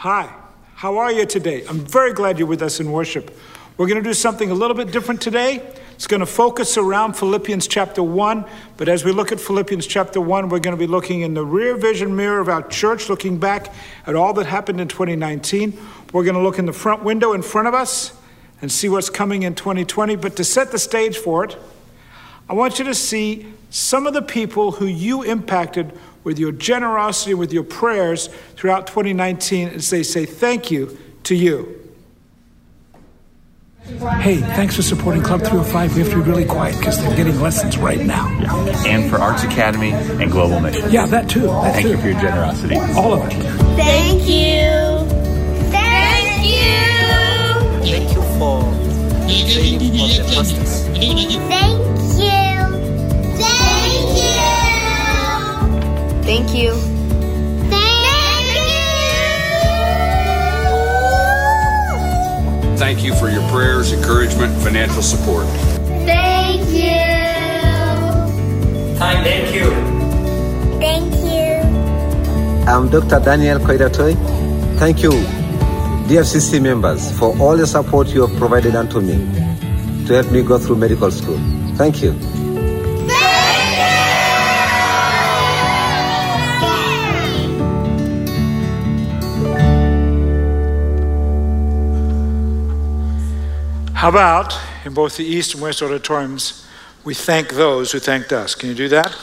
Hi, how are you today? I'm very glad you're with us in worship. We're going to do something a little bit different today. It's going to focus around Philippians chapter 1, but as we look at Philippians chapter 1, we're going to be looking in the rear vision mirror of our church, looking back at all that happened in 2019. We're going to look in the front window in front of us and see what's coming in 2020. But to set the stage for it, I want you to see some of the people who you impacted with your generosity, with your prayers throughout 2019 as they say thank you to you. Hey, thanks for supporting Club 305. We have to be really quiet because they're getting lessons right now. Yeah. And for Arts Academy and Global Mission. Yeah, that too. That Thank too. you for your generosity. All of it. Thank you. Thank you. Thank you for training for the. Thank you. Thank you. Thank you. Thank Thank you for your prayers, encouragement, and financial support. Thank you. Hi, thank you. Thank you. I'm Dr. Daniel Koidatoy. Thank you, DFCC members, for all the support you have provided unto me to help me go through medical school. Thank you. How about in both the East and West auditoriums, we thank those who thanked us? Can you do that?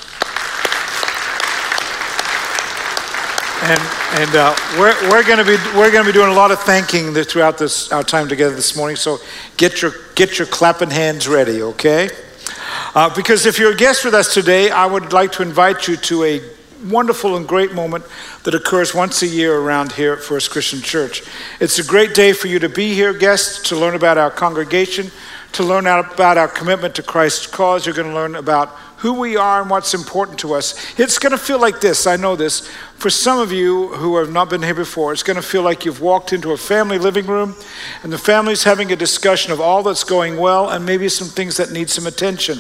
And, and uh, we're, we're going to be we're going to be doing a lot of thanking throughout this our time together this morning. So get your get your clapping hands ready, okay? Uh, because if you're a guest with us today, I would like to invite you to a wonderful and great moment that occurs once a year around here at First Christian Church. It's a great day for you to be here, guests, to learn about our congregation, to learn about our commitment to Christ's cause. You're going to learn about who we are and what's important to us. It's going to feel like this. I know this. For some of you who have not been here before, it's going to feel like you've walked into a family living room and the family's having a discussion of all that's going well and maybe some things that need some attention.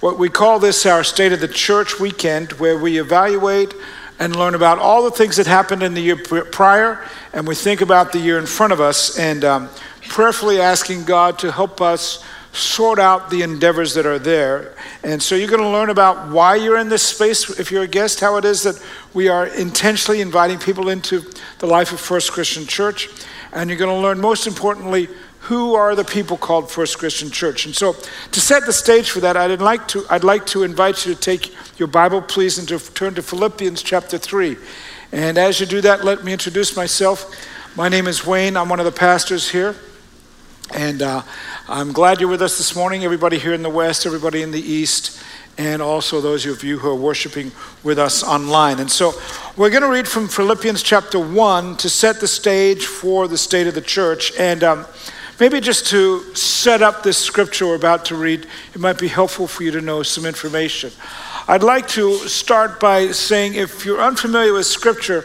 What we call this our State of the Church weekend, where we evaluate and learn about all the things that happened in the year prior, and we think about the year in front of us, and um, prayerfully asking God to help us sort out the endeavors that are there. And so you're going to learn about why you're in this space if you're a guest, how it is that we are intentionally inviting people into the life of First Christian Church. And you're going to learn, most importantly, who are the people called First Christian Church. And so to set the stage for that, I'd like to, I'd like to invite you to take your Bible, please, and to turn to Philippians chapter 3. And as you do that, let me introduce myself. My name is Wayne. I'm one of the pastors here. And uh, I'm glad you're with us this morning, everybody here in the West, everybody in the East, and also those of you who are worshiping with us online. And so we're going to read from Philippians chapter 1 to set the stage for the state of the church. And um, maybe just to set up this scripture we're about to read, it might be helpful for you to know some information. I'd like to start by saying if you're unfamiliar with scripture,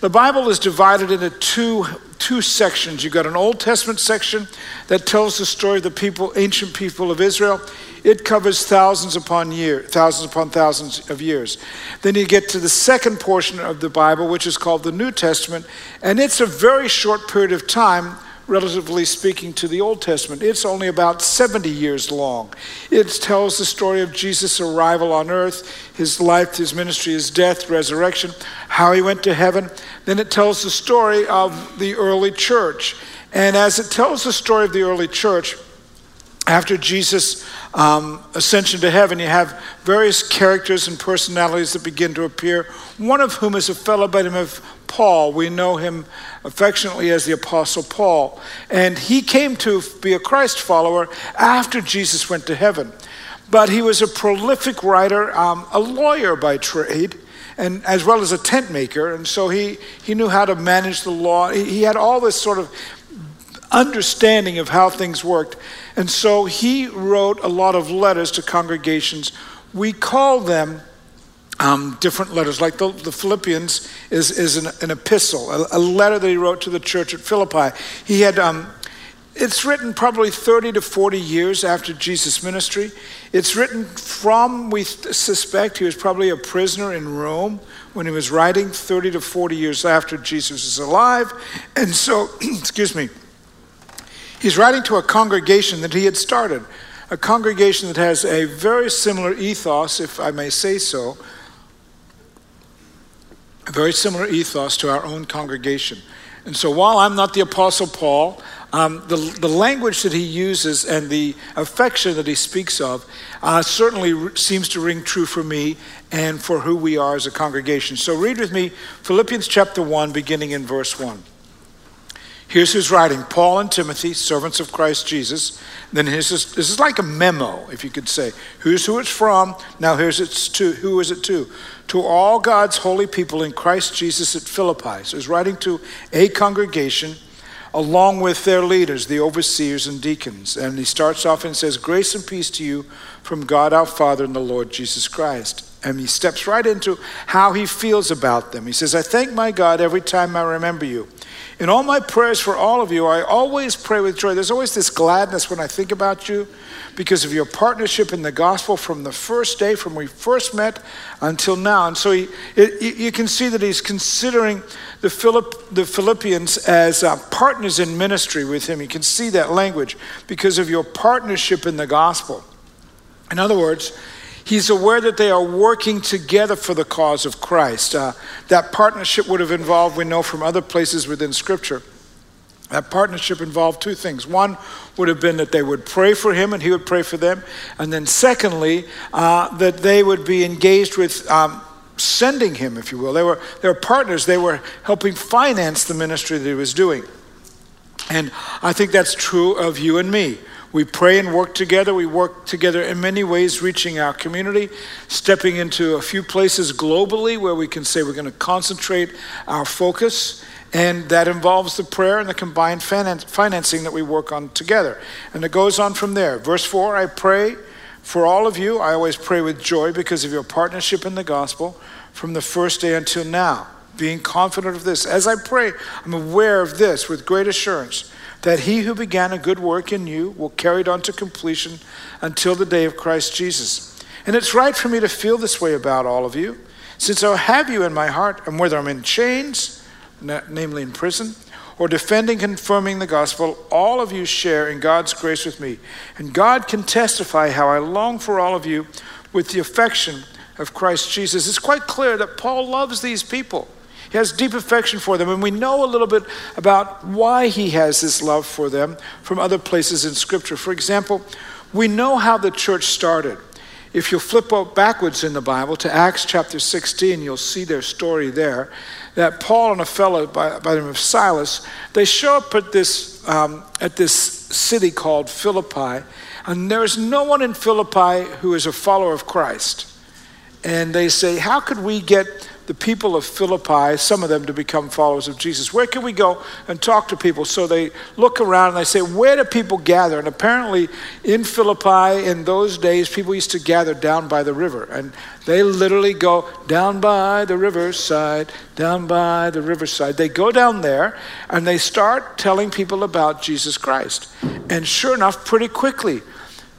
the Bible is divided into two, two sections. You've got an Old Testament section that tells the story of the people, ancient people of Israel. It covers thousands upon year, thousands upon thousands of years. Then you get to the second portion of the Bible, which is called the New Testament, and it's a very short period of time, relatively speaking, to the Old Testament. It's only about 70 years long. It tells the story of Jesus' arrival on earth, his life, his ministry, his death, resurrection, how he went to heaven. Then it tells the story of the early church. And as it tells the story of the early church, after Jesus' um, ascension to heaven, you have various characters and personalities that begin to appear, one of whom is a fellow by the name of Paul. We know him affectionately as the Apostle Paul. And he came to be a Christ follower after Jesus went to heaven. But he was a prolific writer, um, a lawyer by trade. And as well as a tent maker, and so he, he knew how to manage the law. He, he had all this sort of understanding of how things worked. And so he wrote a lot of letters to congregations. We call them um, different letters, like the, the Philippians is, is an, an epistle, a, a, letter that he wrote to the church at Philippi. He had, um, it's written probably 30 to 40 years after Jesus' ministry. It's written from, we suspect, he was probably a prisoner in Rome when he was writing 30 to 40 years after Jesus is alive. And so, excuse me, he's writing to a congregation that he had started, a congregation that has a very similar ethos, if I may say so, a very similar ethos to our own congregation. And so while I'm not the Apostle Paul, um, the, the language that he uses and the affection that he speaks of uh, certainly r- seems to ring true for me and for who we are as a congregation. So read with me Philippians chapter 1, beginning in verse 1. Here's who's writing Paul and Timothy, servants of Christ Jesus. Then here's this, this is like a memo, if you could say. Here's who it's from. Now here's it's to. Who is it to? To all God's holy people in Christ Jesus at Philippi. So he's writing to a congregation along with their leaders, the overseers and deacons. And he starts off and says, Grace and peace to you from God our Father and the Lord Jesus Christ. And he steps right into how he feels about them. He says, I thank my God every time I remember you. In all my prayers for all of you, I always pray with joy. There's always this gladness when I think about you because of your partnership in the gospel from the first day, from we first met until now. And so he, it, you can see that he's considering the, Philipp, the Philippians as uh, partners in ministry with him. You can see that language because of your partnership in the gospel. In other words, He's aware that they are working together for the cause of Christ. Uh, that partnership would have involved, we know from other places within Scripture, that partnership involved two things. One would have been that they would pray for him and he would pray for them. And then, secondly, uh, that they would be engaged with um, sending him, if you will. They were, they were partners, they were helping finance the ministry that he was doing. And I think that's true of you and me. We pray and work together. We work together in many ways, reaching our community, stepping into a few places globally where we can say we're going to concentrate our focus. And that involves the prayer and the combined financing that we work on together. And it goes on from there. Verse 4 I pray for all of you. I always pray with joy because of your partnership in the gospel from the first day until now. Being confident of this. As I pray, I'm aware of this with great assurance that he who began a good work in you will carry it on to completion until the day of Christ Jesus. And it's right for me to feel this way about all of you, since I have you in my heart, and whether I'm in chains, namely in prison, or defending, confirming the gospel, all of you share in God's grace with me. And God can testify how I long for all of you with the affection of Christ Jesus. It's quite clear that Paul loves these people. He has deep affection for them, and we know a little bit about why he has this love for them from other places in Scripture. For example, we know how the church started. If you flip backwards in the Bible to Acts chapter 16, you'll see their story there. That Paul and a fellow by, by the name of Silas, they show up at this, um, at this city called Philippi, and there is no one in Philippi who is a follower of Christ. And they say, How could we get the people of Philippi, some of them to become followers of Jesus. Where can we go and talk to people? So they look around and they say, Where do people gather? And apparently, in Philippi, in those days, people used to gather down by the river. And they literally go down by the riverside, down by the riverside. They go down there and they start telling people about Jesus Christ. And sure enough, pretty quickly,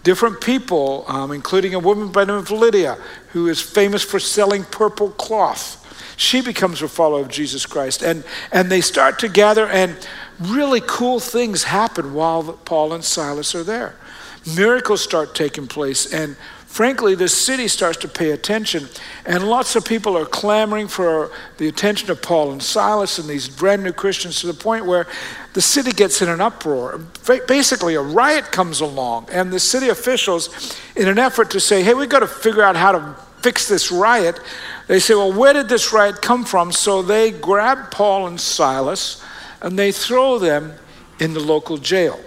different people, um, including a woman by the name of Lydia, who is famous for selling purple cloth she becomes a follower of Jesus Christ. And, and they start to gather, and really cool things happen while Paul and Silas are there. Miracles start taking place, and frankly, the city starts to pay attention, and lots of people are clamoring for the attention of Paul and Silas and these brand new Christians to the point where the city gets in an uproar. Basically, a riot comes along, and the city officials, in an effort to say, hey, we've got to figure out how to fix this riot, they say, Well, where did this riot come from? So they grab Paul and Silas and they throw them in the local jail.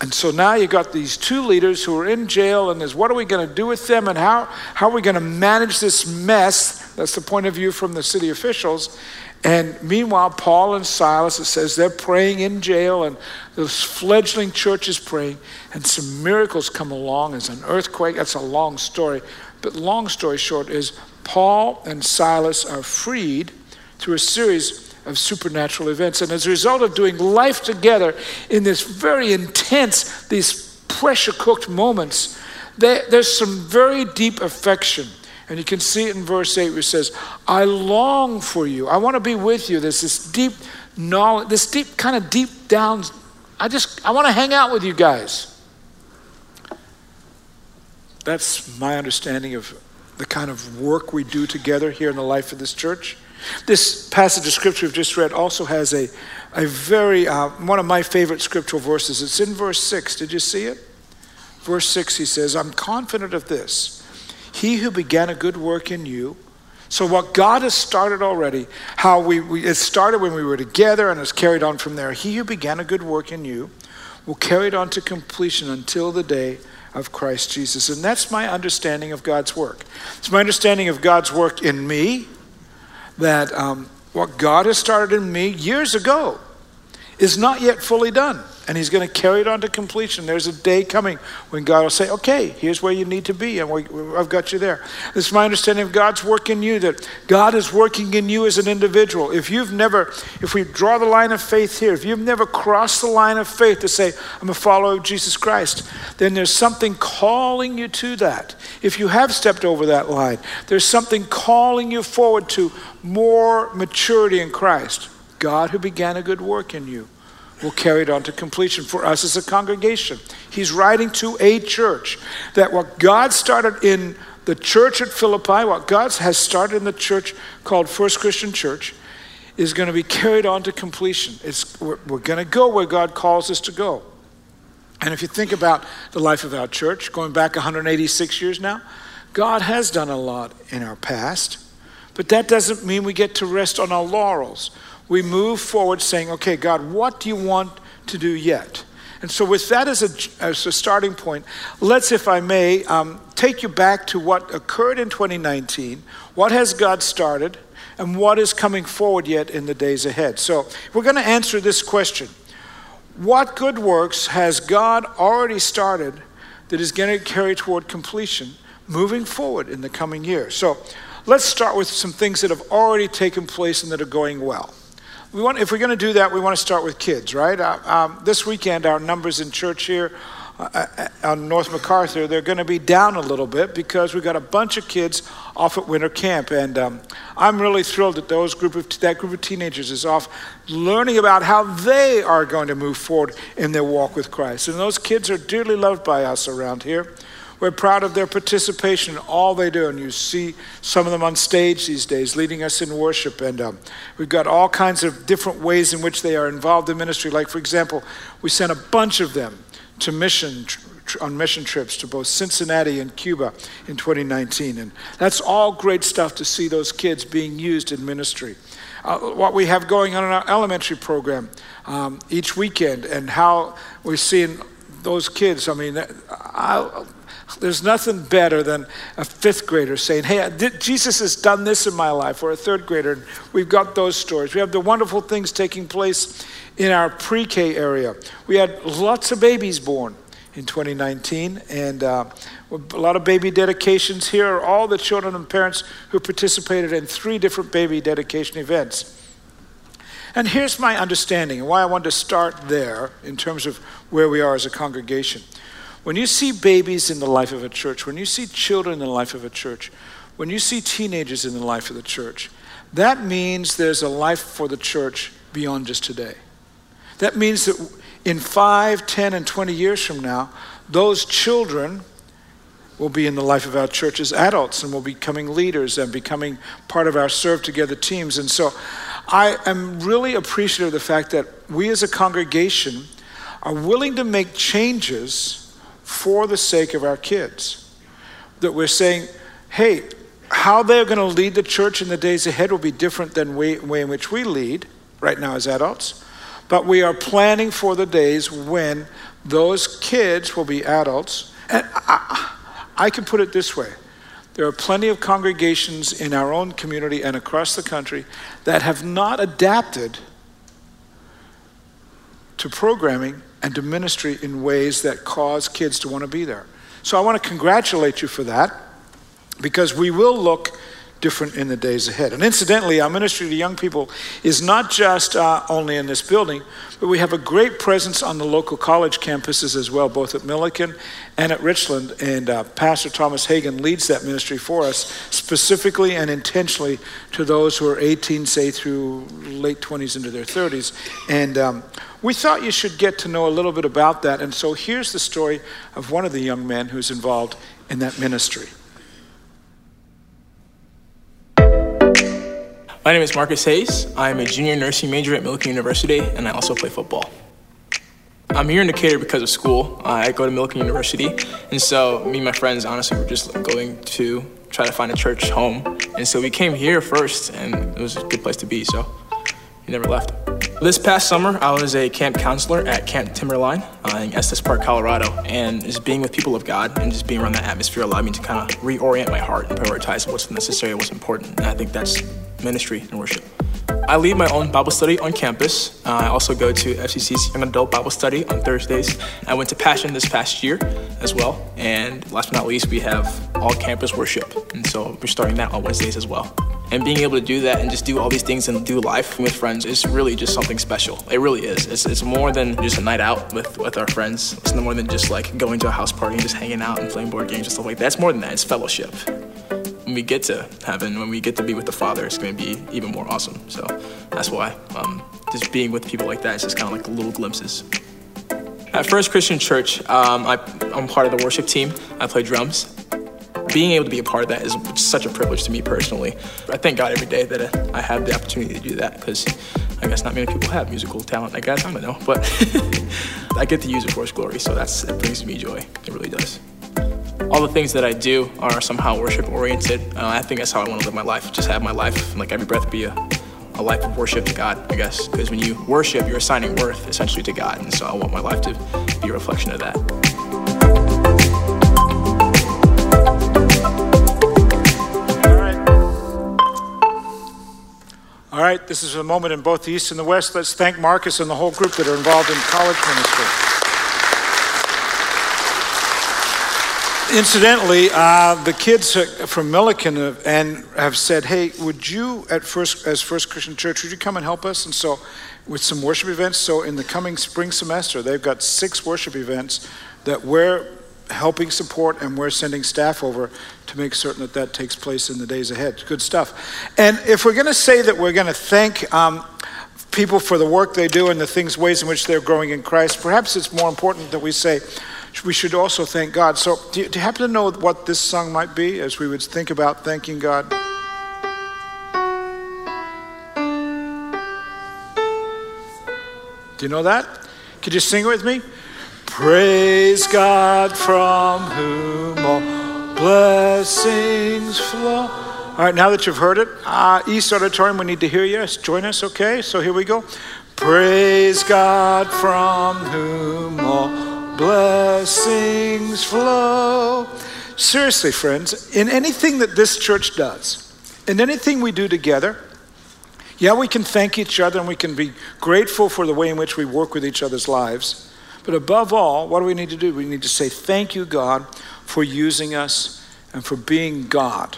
And so now you got these two leaders who are in jail, and there's what are we going to do with them, and how, how are we going to manage this mess? That's the point of view from the city officials. And meanwhile, Paul and Silas, it says they're praying in jail, and this fledgling church is praying, and some miracles come along. There's an earthquake. That's a long story. But long story short is Paul and Silas are freed through a series of supernatural events. And as a result of doing life together in this very intense, these pressure cooked moments, there, there's some very deep affection. And you can see it in verse 8 where it says, I long for you. I want to be with you. There's this deep knowledge, this deep, kind of deep down, I just, I want to hang out with you guys. That's my understanding of the kind of work we do together here in the life of this church. This passage of scripture we've just read also has a, a very, uh, one of my favorite scriptural verses. It's in verse 6. Did you see it? Verse 6, he says, I'm confident of this. He who began a good work in you, so what God has started already, how we, we it started when we were together and has carried on from there. He who began a good work in you will carry it on to completion until the day of Christ Jesus. And that's my understanding of God's work. It's my understanding of God's work in me that um, what God has started in me years ago is not yet fully done and he's going to carry it on to completion. There's a day coming when God will say, okay, here's where you need to be, and I've got you there. This is my understanding of God's work in you, that God is working in you as an individual. If you've never, if we draw the line of faith here, if you've never crossed the line of faith to say, I'm a follower of Jesus Christ, then there's something calling you to that. If you have stepped over that line, there's something calling you forward to more maturity in Christ. God who began a good work in you will carry it on to completion for us as a congregation. He's writing to a church that what God started in the church at Philippi, what God has started in the church called First Christian Church, is going to be carried on to completion. It's, we're, we're going to go where God calls us to go. And if you think about the life of our church, going back 186 years now, God has done a lot in our past, but that doesn't mean we get to rest on our laurels we move forward saying, okay, God, what do you want to do yet? And so, with that as a, as a starting point, let's, if I may, um, take you back to what occurred in 2019. What has God started, and what is coming forward yet in the days ahead? So, we're going to answer this question What good works has God already started that is going to carry toward completion moving forward in the coming year? So, let's start with some things that have already taken place and that are going well we want, if we're going to do that, we want to start with kids, right? Uh, um, this weekend, our numbers in church here uh, uh, on North MacArthur, they're going to be down a little bit because we've got a bunch of kids off at winter camp, and um, I'm really thrilled that those group of that group of teenagers is off learning about how they are going to move forward in their walk with Christ. And those kids are dearly loved by us around here. We're proud of their participation in all they do. And you see some of them on stage these days leading us in worship. And um, we've got all kinds of different ways in which they are involved in ministry. Like, for example, we sent a bunch of them to mission on mission trips to both Cincinnati and Cuba in 2019. And that's all great stuff to see those kids being used in ministry. Uh, what we have going on in our elementary program um, each weekend and how we're seeing those kids. I mean, I, there's nothing better than a fifth grader saying, Hey, Jesus has done this in my life, or a third grader. We've got those stories. We have the wonderful things taking place in our pre K area. We had lots of babies born in 2019, and uh, a lot of baby dedications. Here are all the children and parents who participated in three different baby dedication events. And here's my understanding and why I wanted to start there in terms of where we are as a congregation. When you see babies in the life of a church, when you see children in the life of a church, when you see teenagers in the life of the church, that means there's a life for the church beyond just today. That means that in 5, 10, and 20 years from now, those children will be in the life of our church as adults and will be becoming leaders and becoming part of our serve together teams. And so I am really appreciative of the fact that we as a congregation are willing to make changes for the sake of our kids. That we're saying, hey, how they're going to lead the church in the days ahead will be different than the way in which we lead right now as adults. But we are planning for the days when those kids will be adults. And I, I can put it this way there are plenty of congregations in our own community and across the country that have not adapted to programming and to ministry in ways that cause kids to want to be there. So I want to congratulate you for that because we will look different in the days ahead. And incidentally, our ministry to young people is not just uh, only in this building, but we have a great presence on the local college campuses as well, both at Millikin and at Richland. And uh, Pastor Thomas Hagan leads that ministry for us, specifically and intentionally to those who are 18, say, through late 20s into their 30s. And um, we thought you should get to know a little bit about that. And so here's the story of one of the young men who's involved in that ministry. My name is Marcus Hayes. I'm a junior nursing major at Millikin University, and I also play football. I'm here in Decatur because of school. I go to Millikin University, and so me and my friends honestly were just going to try to find a church home. And so we came here first, and it was a good place to be, so we never left. This past summer, I was a camp counselor at Camp Timberline uh, in Estes Park, Colorado, and just being with people of God and just being around that atmosphere allowed me to kind of reorient my heart and prioritize what's necessary, what's important. And I think that's ministry and worship. I lead my own Bible study on campus. Uh, I also go to FCC's Young Adult Bible Study on Thursdays. I went to Passion this past year as well. And last but not least, we have all campus worship. And so we're starting that on Wednesdays as well. And being able to do that and just do all these things and do life with friends is really just something special. It really is. It's, it's more than just a night out with, with our friends. It's no more than just like going to a house party and just hanging out and playing board games and stuff like that. It's more than that. It's fellowship. When we get to heaven, when we get to be with the Father, it's going to be even more awesome. So that's why um, just being with people like that is just kind of like little glimpses. At First Christian Church, um, I, I'm part of the worship team. I play drums being able to be a part of that is such a privilege to me personally. I thank God every day that I have the opportunity to do that because I guess not many people have musical talent. I guess I don't know, but I get to use it for His glory, so that's it brings me joy. It really does. All the things that I do are somehow worship oriented. Uh, I think that's how I want to live my life. Just have my life, like every breath, be a, a life of worship to God. I guess because when you worship, you're assigning worth essentially to God, and so I want my life to be a reflection of that. All right. All right, this is a moment in both the East and the West. Let's thank Marcus and the whole group that are involved in college ministry. Incidentally, uh, the kids from Millikin have, and have said, "Hey, would you, at first, as First Christian Church, would you come and help us?" And so, with some worship events. So, in the coming spring semester, they've got six worship events that we're helping support, and we're sending staff over to make certain that that takes place in the days ahead. Good stuff. And if we're going to say that we're going to thank um, people for the work they do and the things, ways in which they're growing in Christ, perhaps it's more important that we say we should also thank God. So, do you, do you happen to know what this song might be as we would think about thanking God? Do you know that? Could you sing it with me? Praise God from whom all blessings flow. All right, now that you've heard it, uh, East Auditorium, we need to hear you. Join us, okay? So here we go. Praise God from whom all blessings flow. Seriously, friends, in anything that this church does, in anything we do together, yeah, we can thank each other and we can be grateful for the way in which we work with each other's lives. But above all, what do we need to do? We need to say, Thank you, God, for using us and for being God.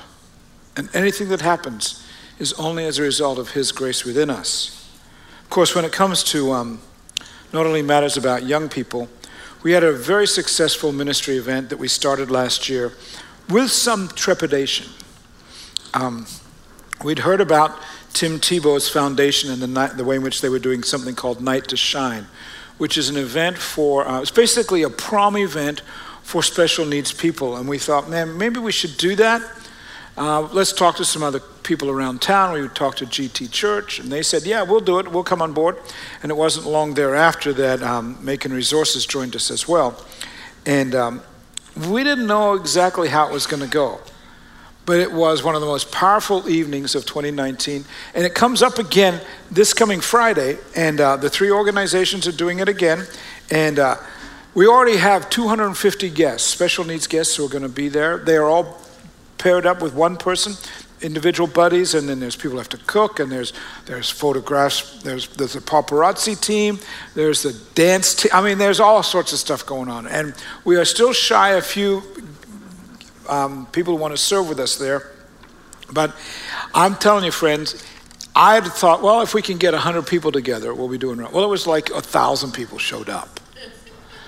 And anything that happens is only as a result of His grace within us. Of course, when it comes to um, not only matters about young people, we had a very successful ministry event that we started last year with some trepidation. Um, we'd heard about Tim Tebow's foundation and the, night, the way in which they were doing something called Night to Shine, which is an event for, uh, it's basically a prom event for special needs people. And we thought, man, maybe we should do that. Uh, let's talk to some other people around town. We talked to GT Church, and they said, yeah, we'll do it. We'll come on board. And it wasn't long thereafter that um, Macon Resources joined us as well. And um, we didn't know exactly how it was going to go but it was one of the most powerful evenings of 2019. And it comes up again this coming Friday, and uh, the three organizations are doing it again. And uh, we already have 250 guests, special needs guests who are going to be there. They are all paired up with one person, individual buddies, and then there's people have to cook, and there's there's photographs, there's there's a paparazzi team, there's the dance team. I mean, there's all sorts of stuff going on, and we are still shy a few um, people who want to serve with us there. But I'm telling you, friends, I had thought, well, if we can get 100 people together, we'll be doing right. Well, it was like a 1,000 people showed up.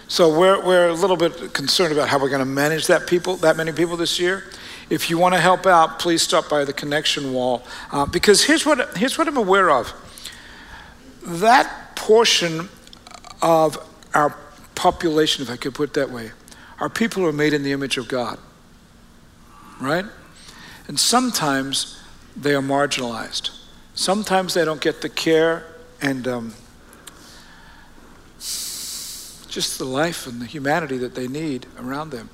So we're, we're a little bit concerned about how we're going to manage that people, that many people this year. If you want to help out, please stop by the connection wall. Uh, because here's what, here's what I'm aware of. That portion of our population, if I could put it that way, are people who are made in the image of God. Right? And sometimes they are marginalized. Sometimes they don't get the care and um, just the life and the humanity that they need around them.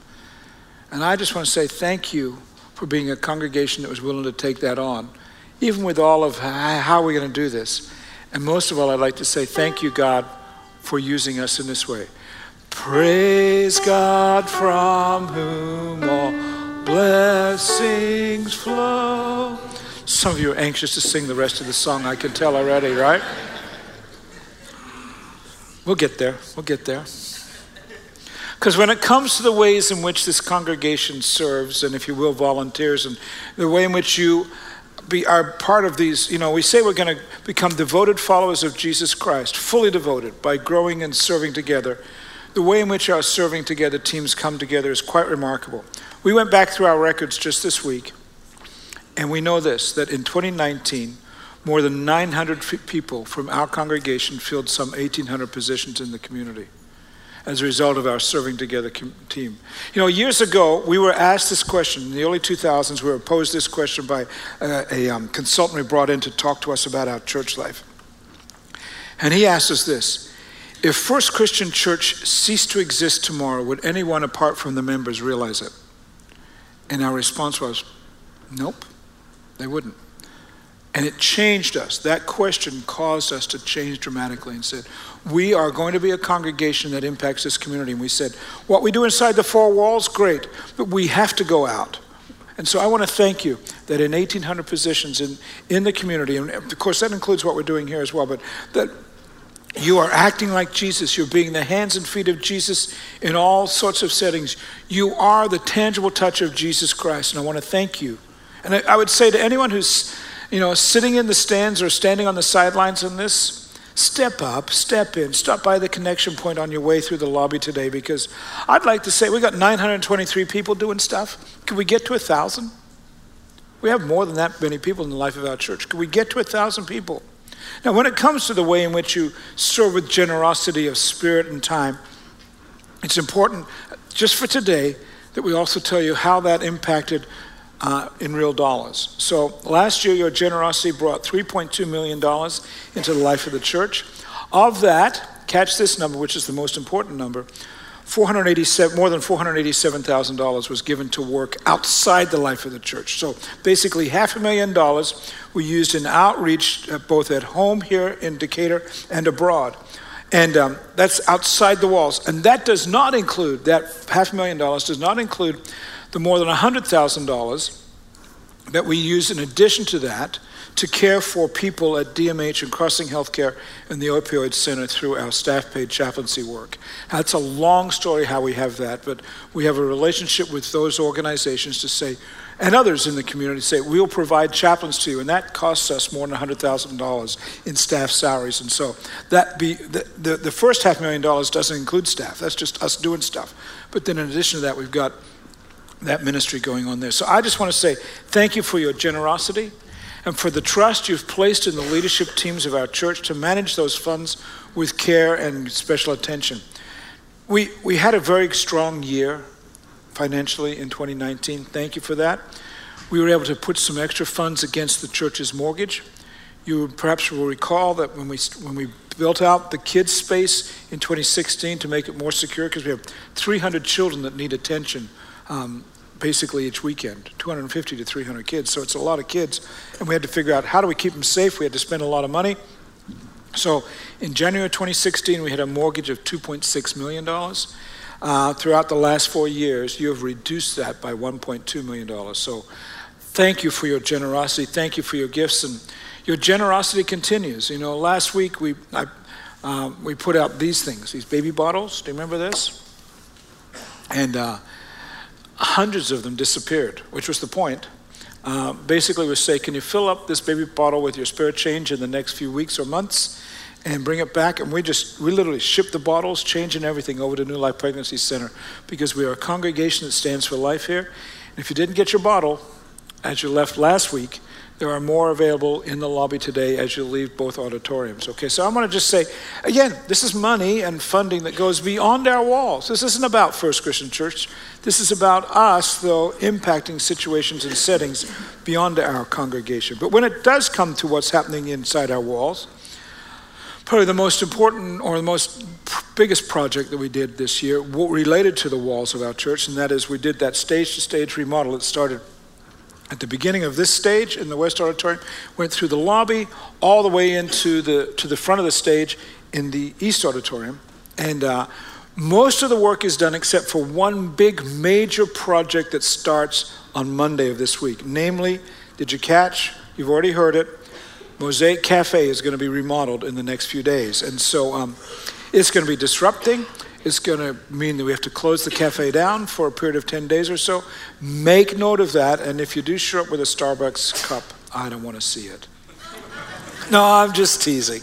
And I just want to say thank you for being a congregation that was willing to take that on, even with all of how are we going to do this. And most of all, I'd like to say thank you, God, for using us in this way. Praise God from whom all blessings flow. Some of you are anxious to sing the rest of the song, I can tell already, right? We'll get there. We'll get there. Because when it comes to the ways in which this congregation serves, and if you will, volunteers, and the way in which you be, are part of these, you know, we say we're going to become devoted followers of Jesus Christ, fully devoted by growing and serving together. The way in which our serving together teams come together is quite remarkable. We went back through our records just this week, and we know this that in 2019, more than 900 people from our congregation filled some 1,800 positions in the community as a result of our serving together team. You know, years ago, we were asked this question. In the early 2000s, we were posed this question by a, a um, consultant we brought in to talk to us about our church life. And he asked us this If First Christian Church ceased to exist tomorrow, would anyone apart from the members realize it? And our response was, Nope. They wouldn't. And it changed us. That question caused us to change dramatically and said, We are going to be a congregation that impacts this community. And we said, What we do inside the four walls, great, but we have to go out. And so I want to thank you that in 1,800 positions in, in the community, and of course that includes what we're doing here as well, but that you are acting like Jesus. You're being the hands and feet of Jesus in all sorts of settings. You are the tangible touch of Jesus Christ. And I want to thank you and I, I would say to anyone who's, you know, sitting in the stands or standing on the sidelines in this, step up, step in, stop by the connection point on your way through the lobby today because I'd like to say we got 923 people doing stuff. Can we get to a thousand? We have more than that many people in the life of our church. Can we get to a thousand people? Now, when it comes to the way in which you serve with generosity of spirit and time, it's important just for today that we also tell you how that impacted uh, in real dollars. So last year, your generosity brought $3.2 million into the life of the church. Of that, catch this number, which is the most important number. 487, more than $487,000 was given to work outside the life of the church. So basically, half a million dollars we used in outreach, uh, both at home here in Decatur and abroad. And um, that's outside the walls. And that does not include, that half million dollars does not include the more than $100,000 that we use in addition to that to care for people at DMH and Crossing Healthcare and the Opioid Center through our staff paid chaplaincy work. That's a long story how we have that, but we have a relationship with those organizations to say, and others in the community say, we'll provide chaplains to you, and that costs us more than $100,000 in staff salaries. And so that be the, the, the first half million dollars doesn't include staff, that's just us doing stuff. But then in addition to that, we've got that ministry going on there. So I just want to say thank you for your generosity and for the trust you've placed in the leadership teams of our church to manage those funds with care and special attention. We, we had a very strong year financially in 2019. Thank you for that. We were able to put some extra funds against the church's mortgage. You perhaps will recall that when we, when we built out the kids' space in 2016 to make it more secure, because we have 300 children that need attention um, basically each weekend 250 to 300 kids. So it's a lot of kids and we had to figure out how do we keep them safe. We had to spend a lot of money. So in january 2016 we had a mortgage of 2.6 million dollars. Uh, throughout the last four years you have reduced that by 1.2 million dollars. So thank you for your generosity. Thank you for your gifts. And your generosity continues. You know last week we I, uh, we put out these things these baby bottles. Do you remember this? And uh, hundreds of them disappeared, which was the point. uh, basically we say, can you fill up this baby bottle with your spare change in the next few weeks or months and bring it back? And we just, we literally ship the bottles, change and everything over to New Life Pregnancy Center because we are a congregation that stands for life here. And if you didn't get your bottle as you left last week, there are more available in the lobby today as you leave both auditoriums. Okay, so I want to just say again, this is money and funding that goes beyond our walls. This isn't about First Christian Church. This is about us, though, impacting situations and settings beyond our congregation. But when it does come to what's happening inside our walls, probably the most important or the most biggest project that we did this year related to the walls of our church, and that is we did that stage to stage remodel that started at the beginning of this stage in the West Auditorium, went through the lobby all the way into the to the front of the stage in the East Auditorium, and uh, most of the work is done except for one big major project that starts on Monday of this week. Namely, did you catch? You've already heard it. Mosaic Cafe is going to be remodeled in the next few days, and so um, it's going to be disrupting. It's going to mean that we have to close the cafe down for a period of 10 days or so. Make note of that, and if you do show up with a Starbucks cup, I don't want to see it. No, I'm just teasing.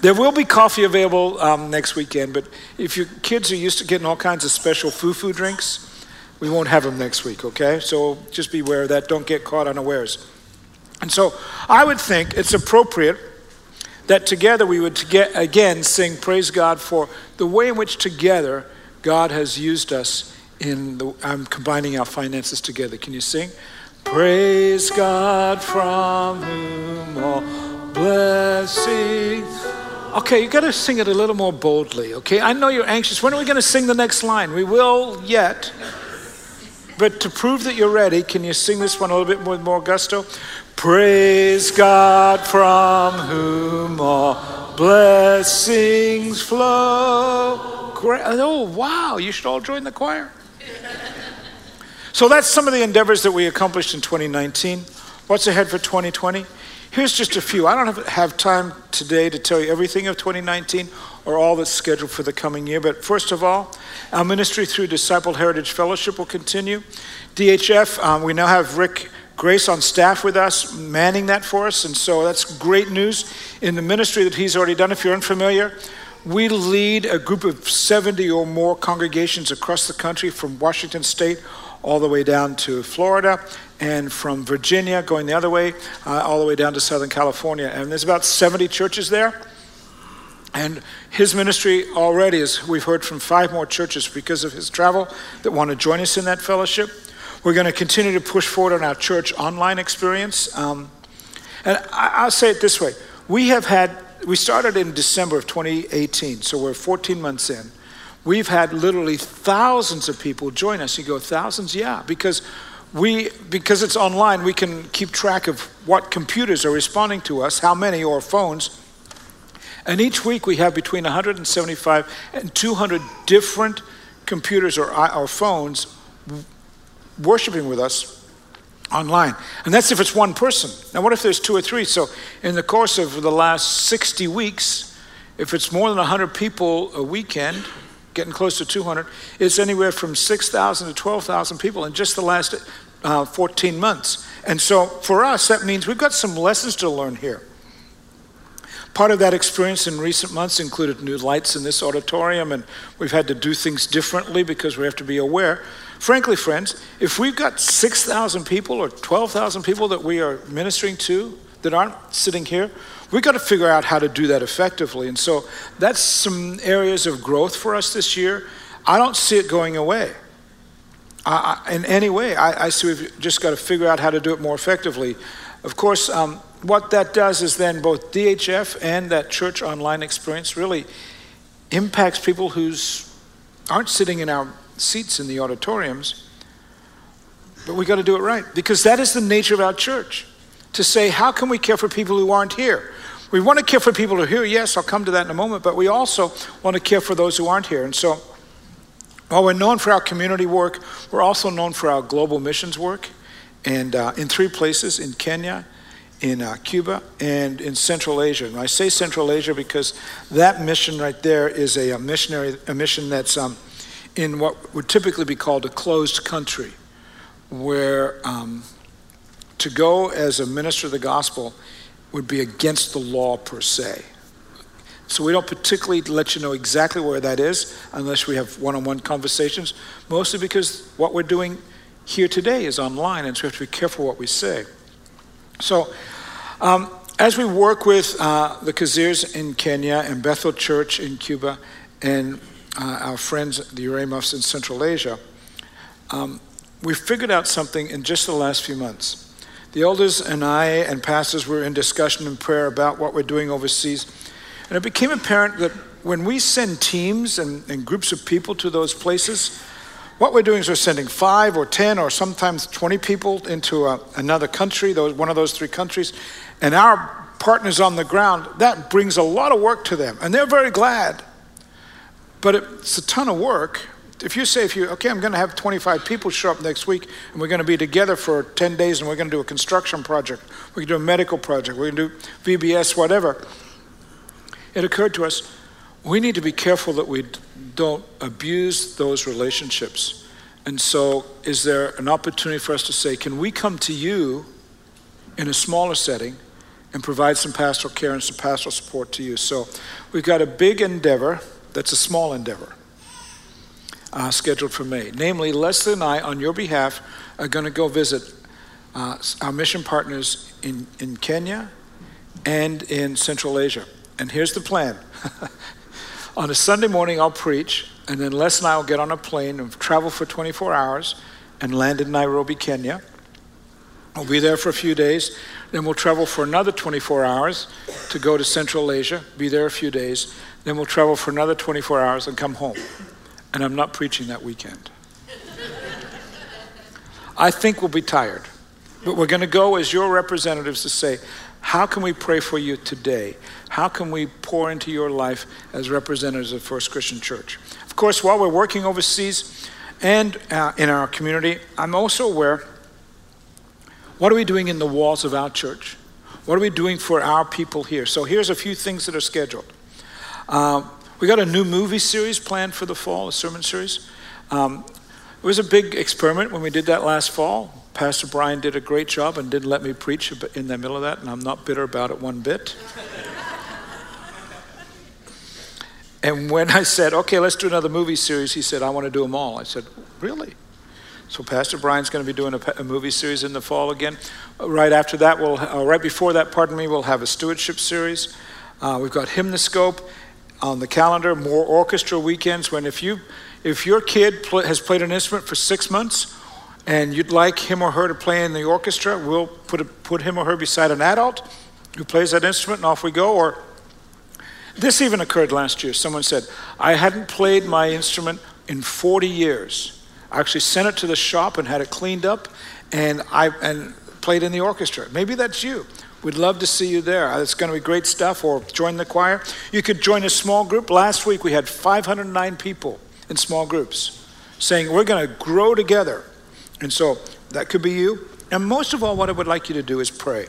There will be coffee available um, next weekend, but if your kids are used to getting all kinds of special foo-foo drinks, we won't have them next week, okay? So just beware of that. Don't get caught unawares. And so I would think it's appropriate that together we would get, again sing praise God for the way in which together God has used us in the I'm combining our finances together. Can you sing? Praise God from whom all blessings. Okay, you got to sing it a little more boldly, okay? I know you're anxious. When are we going to sing the next line? We will yet. But to prove that you're ready, can you sing this one a little bit with more gusto? Praise God from whom all blessings flow. Great. Oh, wow, you should all join the choir. so that's some of the endeavors that we accomplished in 2019. What's ahead for 2020? Here's just a few. I don't have time today to tell you everything of 2019 or all that's scheduled for the coming year, but first of all, our ministry through Disciple Heritage Fellowship will continue. DHF, um, we now have Rick Grace on staff with us, manning that for us. And so that's great news in the ministry that he's already done. If you're unfamiliar, we lead a group of 70 or more congregations across the country from Washington State all the way down to Florida and from Virginia going the other way uh, all the way down to Southern California. And there's about 70 churches there. And his ministry already is, we've heard from five more churches because of his travel that want to join us in that fellowship. We're going to continue to push forward on our church online experience. Um, and I, will say it this way we have had, we started in December of 2018, so we're 14 months in. We've had literally thousands of people join us. You go, thousands? Yeah, because we because it's online we can keep track of what computers are responding to us how many or phones and each week we have between 175 and 200 different computers or, or phones worshiping with us online. And that's if it's one person. Now, what if there's two or three? So, in the course of the last 60 weeks, if it's more than 100 people a weekend, getting close to 200, it's anywhere from 6,000 to 12,000 people in just the last uh, 14 months. And so, for us, that means we've got some lessons to learn here. Part of that experience in recent months included new lights in this auditorium, and we've had to do things differently because we have to be aware Frankly, friends, if we've got 6,000 people or 12,000 people that we are ministering to that aren't sitting here, we've got to figure out how to do that effectively. And so that's some areas of growth for us this year. I don't see it going away. I, I, in any way, I, I, see we've just got to figure out how to do it more effectively. Of course, um, what that does is then both DHF and that church online experience really impacts people who aren't sitting in our seats in the auditoriums. But we got to do it right because that is the nature of our church to say, how can we care for people who aren't here? We want to care for people who are here, yes, I'll come to that in a moment, but we also want to care for those who aren't here. And so, while we're known for our community work, we're also known for our global missions work. And uh, in three places in Kenya, in uh, Cuba, and in Central Asia. And I say Central Asia because that mission right there is a, a missionary a mission that's um, in what would typically be called a closed country, where um, to go as a minister of the gospel would be against the law per se. So we don't particularly let you know exactly where that is unless we have one on one conversations, mostly because what we're doing here today is online, and so we have to be careful what we say. So, um, as we work with uh, the Kazirs in Kenya and Bethel Church in Cuba and uh, our friends, the Uraimofs in Central Asia, um, we figured out something in just the last few months. The elders and I and pastors were in discussion and prayer about what we're doing overseas. And it became apparent that when we send teams and, and groups of people to those places, what we're doing is we're sending five or 10 or sometimes 20 people into a, another country, those, one of those three countries, and our partners on the ground, that brings a lot of work to them. And they're very glad. But it's a ton of work. If you say, if you, okay, I'm going to have 25 people show up next week and we're going to be together for 10 days and we're going to do a construction project, we're going to do a medical project, we're going to do VBS, whatever, it occurred to us we need to be careful that we don't abuse those relationships. And so, is there an opportunity for us to say, can we come to you in a smaller setting and provide some pastoral care and some pastoral support to you? So, we've got a big endeavor that's a small endeavor uh, scheduled for May. Namely, Leslie and I, on your behalf, are going to go visit uh, our mission partners in, in Kenya and in Central Asia. And here's the plan. on a Sunday morning, I'll preach, and then Les and I will get on a plane and travel for 24 hours and land in Nairobi, Kenya. We'll be there for a few days. Then we'll travel for another 24 hours to go to Central Asia, be there a few days. Then we'll travel for another 24 hours and come home. And I'm not preaching that weekend. I think we'll be tired. But we're going to go as your representatives to say, how can we pray for you today? How can we pour into your life as representatives of First Christian Church? Of course, while we're working overseas and uh, in our community, I'm also aware what are we doing in the walls of our church? What are we doing for our people here? So here's a few things that are scheduled. Uh, we got a new movie series planned for the fall, a sermon series. Um, it was a big experiment when we did that last fall. Pastor Brian did a great job and didn't let me preach in the middle of that, and I'm not bitter about it one bit. And when I said, okay, let's do another movie series, he said, I want to do them all. I said, really? So Pastor Brian's going to be doing a, a movie series in the fall again. Right after that, we'll, uh, right before that, pardon me, we'll have a stewardship series. Uh, we've got Hymnoscope on the calendar, more orchestra weekends. When if you, if your kid pl- has played an instrument for six months, and you'd like him or her to play in the orchestra, we'll put, a, put him or her beside an adult who plays that instrument, and off we go. Or this even occurred last year. Someone said, I hadn't played my instrument in 40 years. I actually sent it to the shop and had it cleaned up and, I, and played in the orchestra. Maybe that's you. We'd love to see you there. It's going to be great stuff, or join the choir. You could join a small group. Last week we had 509 people in small groups saying, We're going to grow together. And so that could be you. And most of all, what I would like you to do is pray.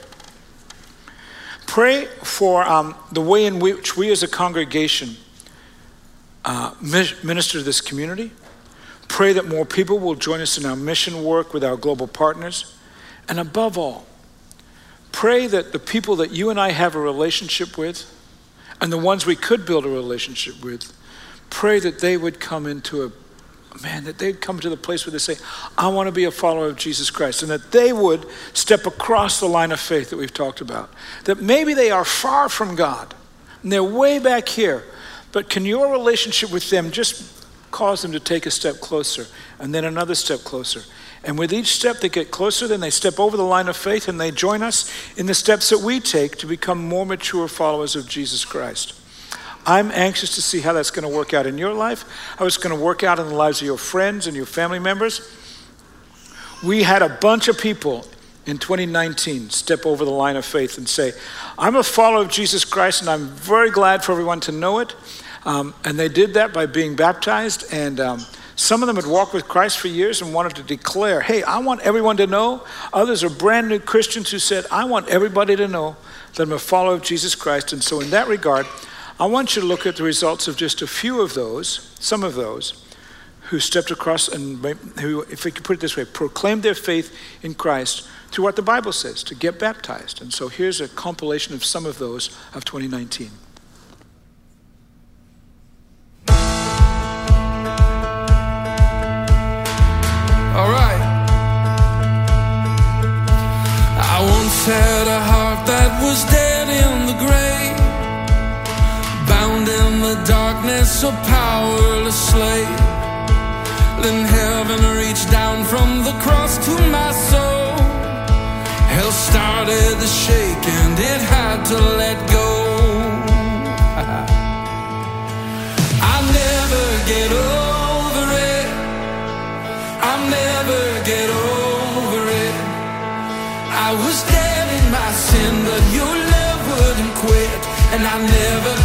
Pray for um, the way in which we as a congregation uh, minister to this community. Pray that more people will join us in our mission work with our global partners. And above all, pray that the people that you and I have a relationship with and the ones we could build a relationship with, pray that they would come into a man, that they'd come to the place where they say, I want to be a follower of Jesus Christ, and that they would step across the line of faith that we've talked about. That maybe they are far from God, and they're way back here, but can your relationship with them just cause them to take a step closer, and then another step closer? And with each step they get closer, then they step over the line of faith and they join us in the steps that we take to become more mature followers of Jesus Christ. I'm anxious to see how that's going to work out in your life, how it's going to work out in the lives of your friends and your family members. We had a bunch of people in 2019 step over the line of faith and say, I'm a follower of Jesus Christ and I'm very glad for everyone to know it. Um, and they did that by being baptized. And um, some of them had walked with Christ for years and wanted to declare, hey, I want everyone to know. Others are brand new Christians who said, I want everybody to know that I'm a follower of Jesus Christ. And so, in that regard, I want you to look at the results of just a few of those, some of those, who stepped across and who, if we could put it this way, proclaimed their faith in Christ through what the Bible says, to get baptized. And so here's a compilation of some of those of 2019. A powerless slave. Then heaven reached down from the cross to my soul. Hell started to shake and it had to let go. I never get over it. I'll never get over it. I was dead in my sin, but your love wouldn't quit, and I never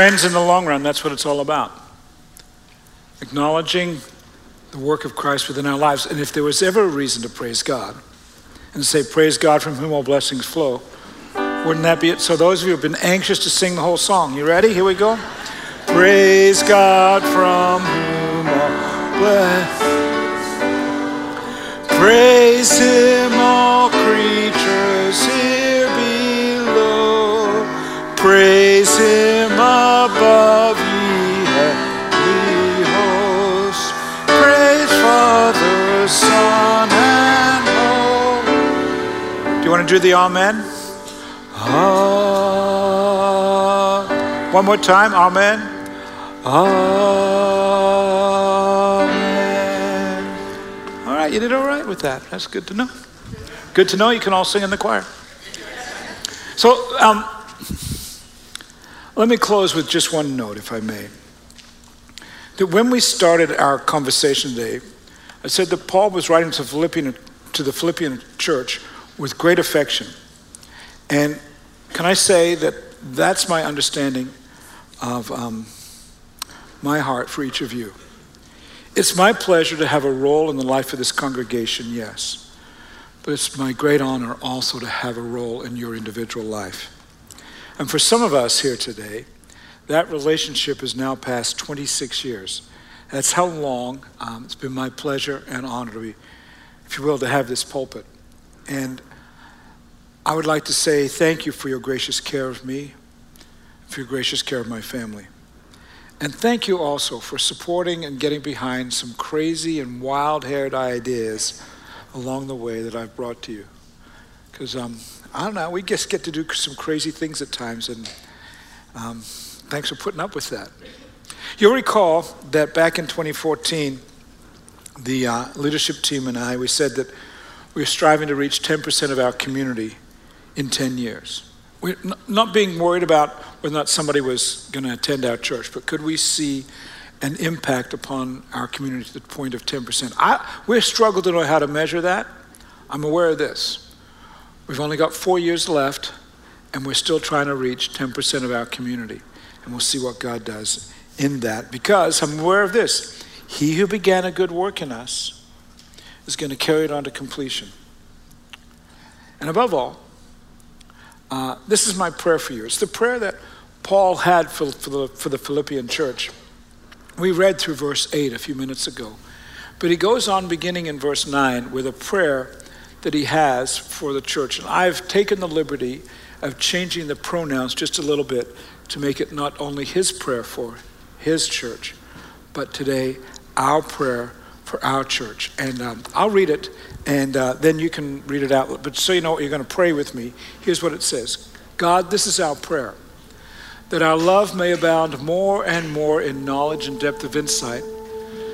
Friends, in the long run, that's what it's all about. Acknowledging the work of Christ within our lives. And if there was ever a reason to praise God and say, Praise God from whom all blessings flow, wouldn't that be it? So, those of you who have been anxious to sing the whole song, you ready? Here we go. Praise God from whom all blessings. Praise Him, all creatures here below. Praise Him Do the Amen? Ah. One more time, Amen. Amen. All right, you did all right with that. That's good to know. Good to know you can all sing in the choir. So, um, let me close with just one note, if I may. That when we started our conversation today, I said that Paul was writing to, Philippian, to the Philippian church with great affection. And can I say that that's my understanding of um, my heart for each of you. It's my pleasure to have a role in the life of this congregation, yes. But it's my great honor also to have a role in your individual life. And for some of us here today, that relationship is now past 26 years. That's how long um, it's been my pleasure and honor to be, if you will, to have this pulpit. And I would like to say thank you for your gracious care of me, for your gracious care of my family. And thank you also for supporting and getting behind some crazy and wild haired ideas along the way that I've brought to you. Because, um, I don't know, we just get to do some crazy things at times, and um, thanks for putting up with that. You'll recall that back in 2014, the uh, leadership team and I, we said that we were striving to reach 10% of our community in 10 years. We're not being worried about whether or not somebody was going to attend our church, but could we see an impact upon our community to the point of 10%? I, we struggle to know how to measure that. I'm aware of this. We've only got four years left, and we're still trying to reach 10% of our community. And we'll see what God does in that because I'm aware of this. He who began a good work in us is going to carry it on to completion. And above all, uh, this is my prayer for you. It's the prayer that Paul had for, for, the, for the Philippian church. We read through verse 8 a few minutes ago. But he goes on beginning in verse 9 with a prayer that he has for the church. And I've taken the liberty of changing the pronouns just a little bit to make it not only his prayer for his church, but today our prayer for our church. And um, I'll read it, and uh, then you can read it out. But so you know what you're going to pray with me, here's what it says God, this is our prayer that our love may abound more and more in knowledge and depth of insight,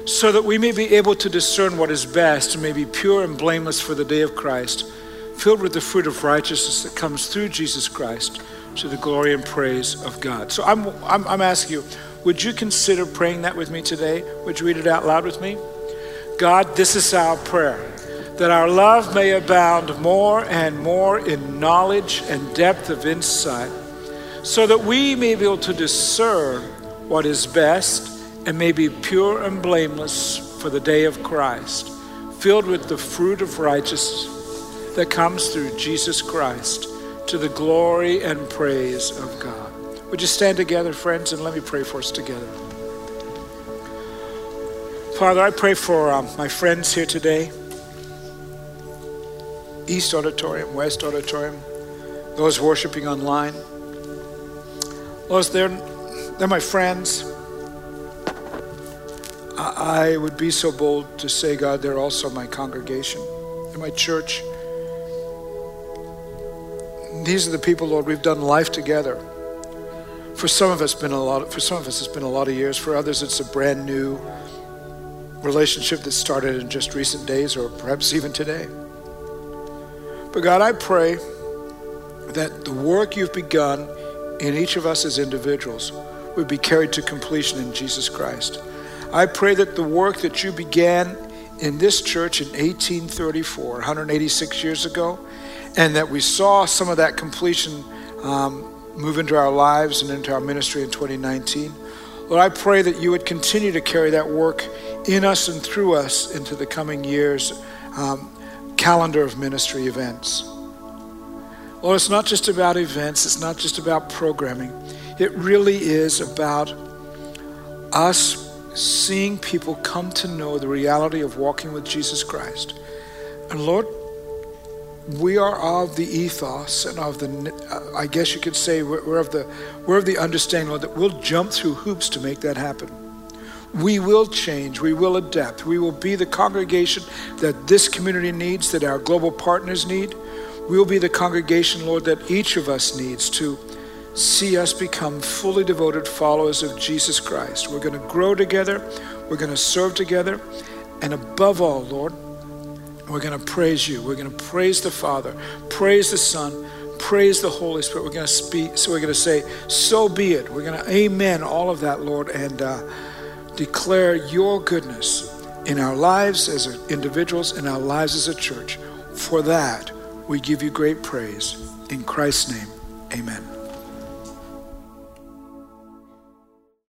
so that we may be able to discern what is best and may be pure and blameless for the day of Christ, filled with the fruit of righteousness that comes through Jesus Christ to the glory and praise of God. So I'm, I'm, I'm asking you, would you consider praying that with me today? Would you read it out loud with me? God, this is our prayer that our love may abound more and more in knowledge and depth of insight, so that we may be able to discern what is best and may be pure and blameless for the day of Christ, filled with the fruit of righteousness that comes through Jesus Christ to the glory and praise of God. Would you stand together, friends, and let me pray for us together. Father, I pray for um, my friends here today East Auditorium, West Auditorium, those worshiping online. Lord, they're, they're my friends. I, I would be so bold to say, God, they're also my congregation, they're my church. These are the people, Lord, we've done life together. For some of us, been a lot. For some of us, it's been a lot of years. For others, it's a brand new relationship that started in just recent days, or perhaps even today. But God, I pray that the work you've begun in each of us as individuals would be carried to completion in Jesus Christ. I pray that the work that you began in this church in 1834, 186 years ago, and that we saw some of that completion um, move into our lives and into our ministry in 2019. Lord, I pray that you would continue to carry that work in us and through us into the coming years. Um, calendar of ministry events. Lord, it's not just about events, it's not just about programming. It really is about us seeing people come to know the reality of walking with Jesus Christ. And Lord, we are of the ethos and of the, I guess you could say, we're of the, we're of the understanding, Lord, that we'll jump through hoops to make that happen. We will change. We will adapt. We will be the congregation that this community needs, that our global partners need. We will be the congregation, Lord, that each of us needs to see us become fully devoted followers of Jesus Christ. We're going to grow together. We're going to serve together. And above all, Lord, we're going to praise you. We're going to praise the Father, praise the Son, praise the Holy Spirit. We're going to speak. So we're going to say, so be it. We're going to amen all of that, Lord. And, uh, declare your goodness in our lives as individuals, in our lives as a church. For that, we give you great praise. In Christ's name, amen.